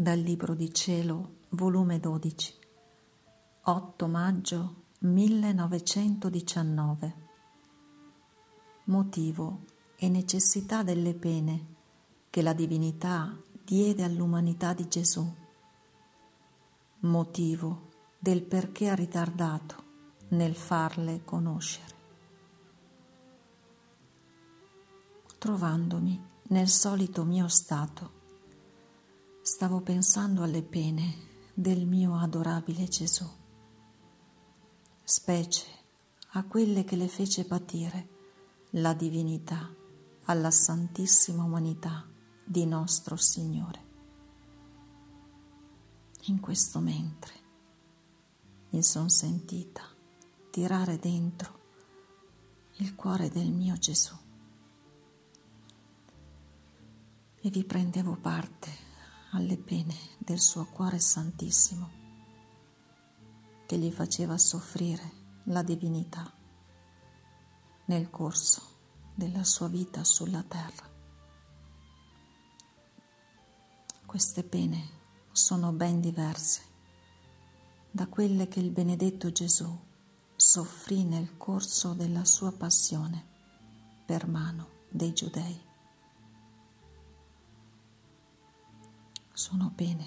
Dal Libro di Cielo, volume 12, 8 maggio 1919. Motivo e necessità delle pene che la divinità diede all'umanità di Gesù. Motivo del perché ha ritardato nel farle conoscere. Trovandomi nel solito mio stato, stavo pensando alle pene del mio adorabile Gesù, specie a quelle che le fece patire la divinità alla santissima umanità di nostro Signore. In questo mentre mi son sentita tirare dentro il cuore del mio Gesù e vi prendevo parte alle pene del suo cuore santissimo che gli faceva soffrire la divinità nel corso della sua vita sulla terra. Queste pene sono ben diverse da quelle che il benedetto Gesù soffrì nel corso della sua passione per mano dei giudei. Sono pene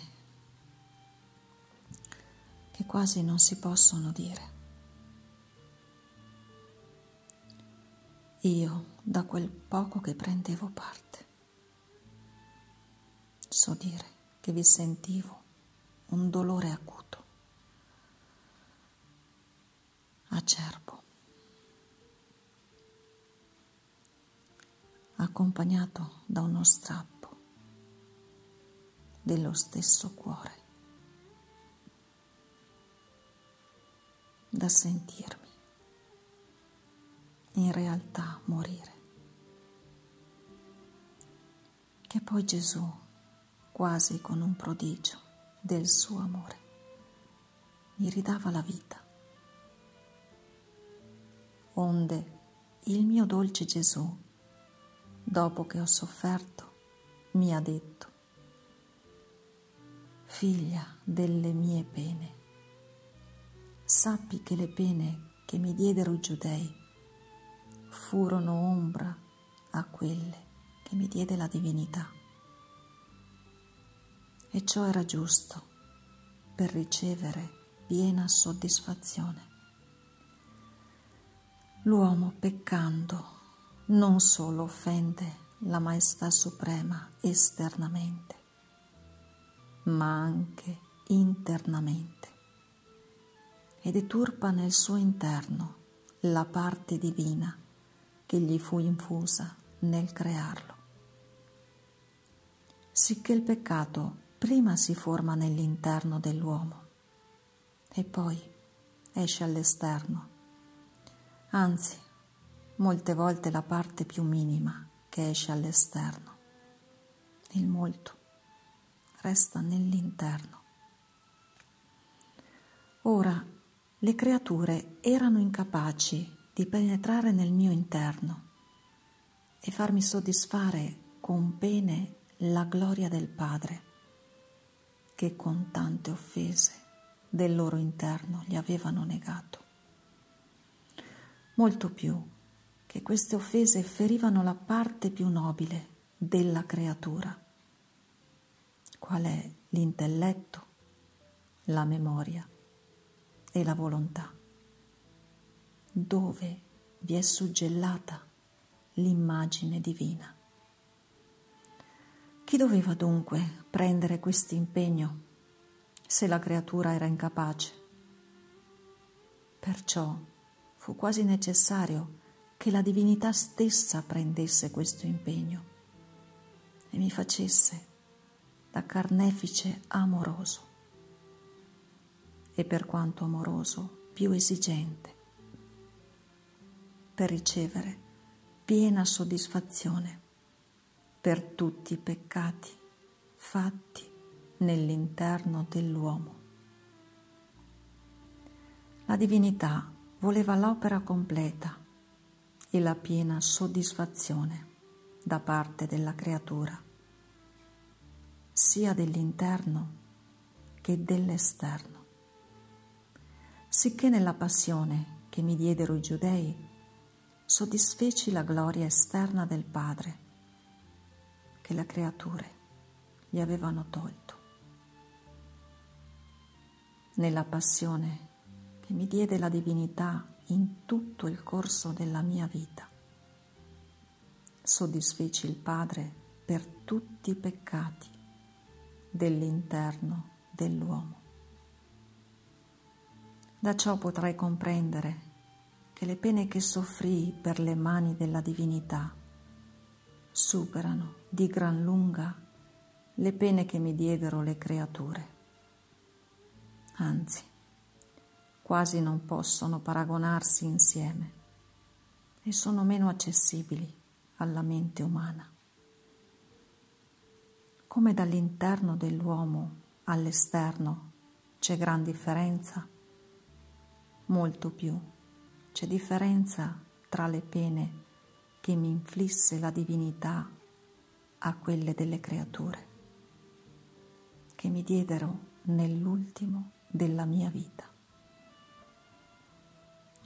che quasi non si possono dire. Io, da quel poco che prendevo parte, so dire che vi sentivo un dolore acuto, acerbo, accompagnato da uno strappo dello stesso cuore, da sentirmi in realtà morire. Che poi Gesù, quasi con un prodigio del suo amore, mi ridava la vita. Onde il mio dolce Gesù, dopo che ho sofferto, mi ha detto, figlia delle mie pene. Sappi che le pene che mi diedero i giudei furono ombra a quelle che mi diede la divinità. E ciò era giusto per ricevere piena soddisfazione. L'uomo peccando non solo offende la maestà suprema esternamente, ma anche internamente. E deturpa nel suo interno la parte divina che gli fu infusa nel crearlo. Sicché il peccato prima si forma nell'interno dell'uomo e poi esce all'esterno, anzi molte volte la parte più minima che esce all'esterno, il molto resta nell'interno. Ora le creature erano incapaci di penetrare nel mio interno e farmi soddisfare con pene la gloria del Padre, che con tante offese del loro interno gli avevano negato. Molto più che queste offese ferivano la parte più nobile della creatura qual è l'intelletto, la memoria e la volontà, dove vi è suggellata l'immagine divina. Chi doveva dunque prendere questo impegno se la creatura era incapace? Perciò fu quasi necessario che la divinità stessa prendesse questo impegno e mi facesse da carnefice amoroso e per quanto amoroso più esigente per ricevere piena soddisfazione per tutti i peccati fatti nell'interno dell'uomo. La divinità voleva l'opera completa e la piena soddisfazione da parte della creatura sia dell'interno che dell'esterno. Sicché nella passione che mi diedero i giudei, soddisfeci la gloria esterna del Padre, che le creature gli avevano tolto. Nella passione che mi diede la divinità in tutto il corso della mia vita, soddisfeci il Padre per tutti i peccati dell'interno dell'uomo. Da ciò potrai comprendere che le pene che soffrii per le mani della divinità superano di gran lunga le pene che mi diedero le creature. Anzi, quasi non possono paragonarsi insieme e sono meno accessibili alla mente umana. Come dall'interno dell'uomo all'esterno c'è gran differenza, molto più c'è differenza tra le pene che mi inflisse la divinità a quelle delle creature che mi diedero nell'ultimo della mia vita.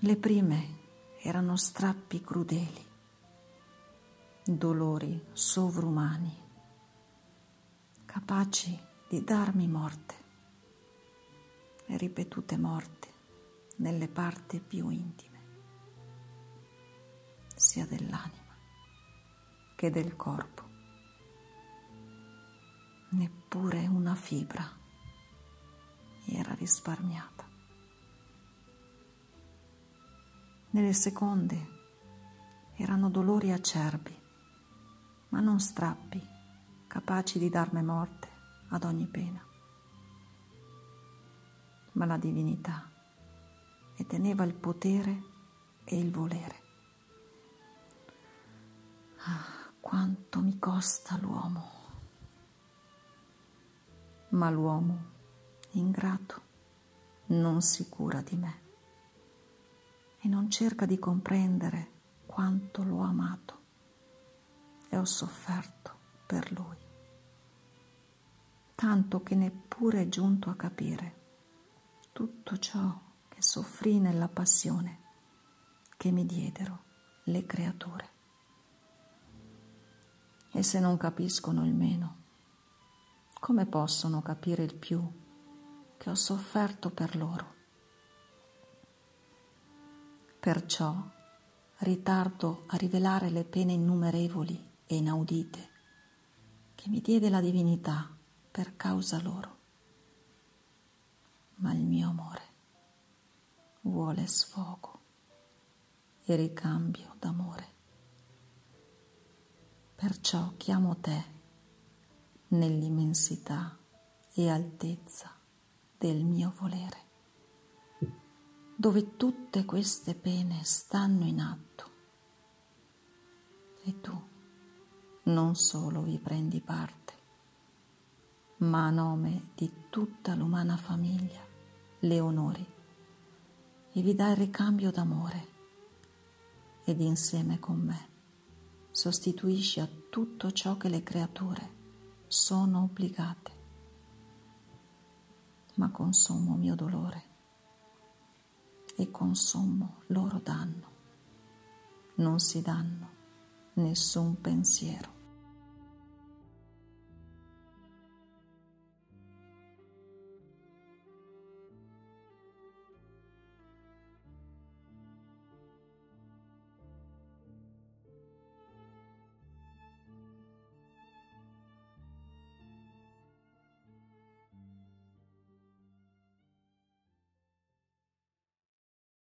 Le prime erano strappi crudeli, dolori sovrumani, capaci di darmi morte e ripetute morti nelle parti più intime sia dell'anima che del corpo. Neppure una fibra mi era risparmiata. Nelle seconde erano dolori acerbi, ma non strappi capaci di darmi morte ad ogni pena. Ma la divinità ne teneva il potere e il volere. Ah, quanto mi costa l'uomo. Ma l'uomo, ingrato, non si cura di me e non cerca di comprendere quanto l'ho amato e ho sofferto per lui, tanto che neppure è giunto a capire tutto ciò che soffrì nella passione che mi diedero le creature e se non capiscono il meno, come possono capire il più che ho sofferto per loro? Perciò ritardo a rivelare le pene innumerevoli e inaudite che mi diede la divinità per causa loro. Ma il mio amore vuole sfogo e ricambio d'amore. Perciò chiamo te nell'immensità e altezza del mio volere, dove tutte queste pene stanno in atto. E tu non solo vi prendi parte, ma a nome di tutta l'umana famiglia le onori e vi dai il ricambio d'amore ed insieme con me sostituisci a tutto ciò che le creature sono obbligate. Ma consumo mio dolore e consumo loro danno. Non si danno nessun pensiero.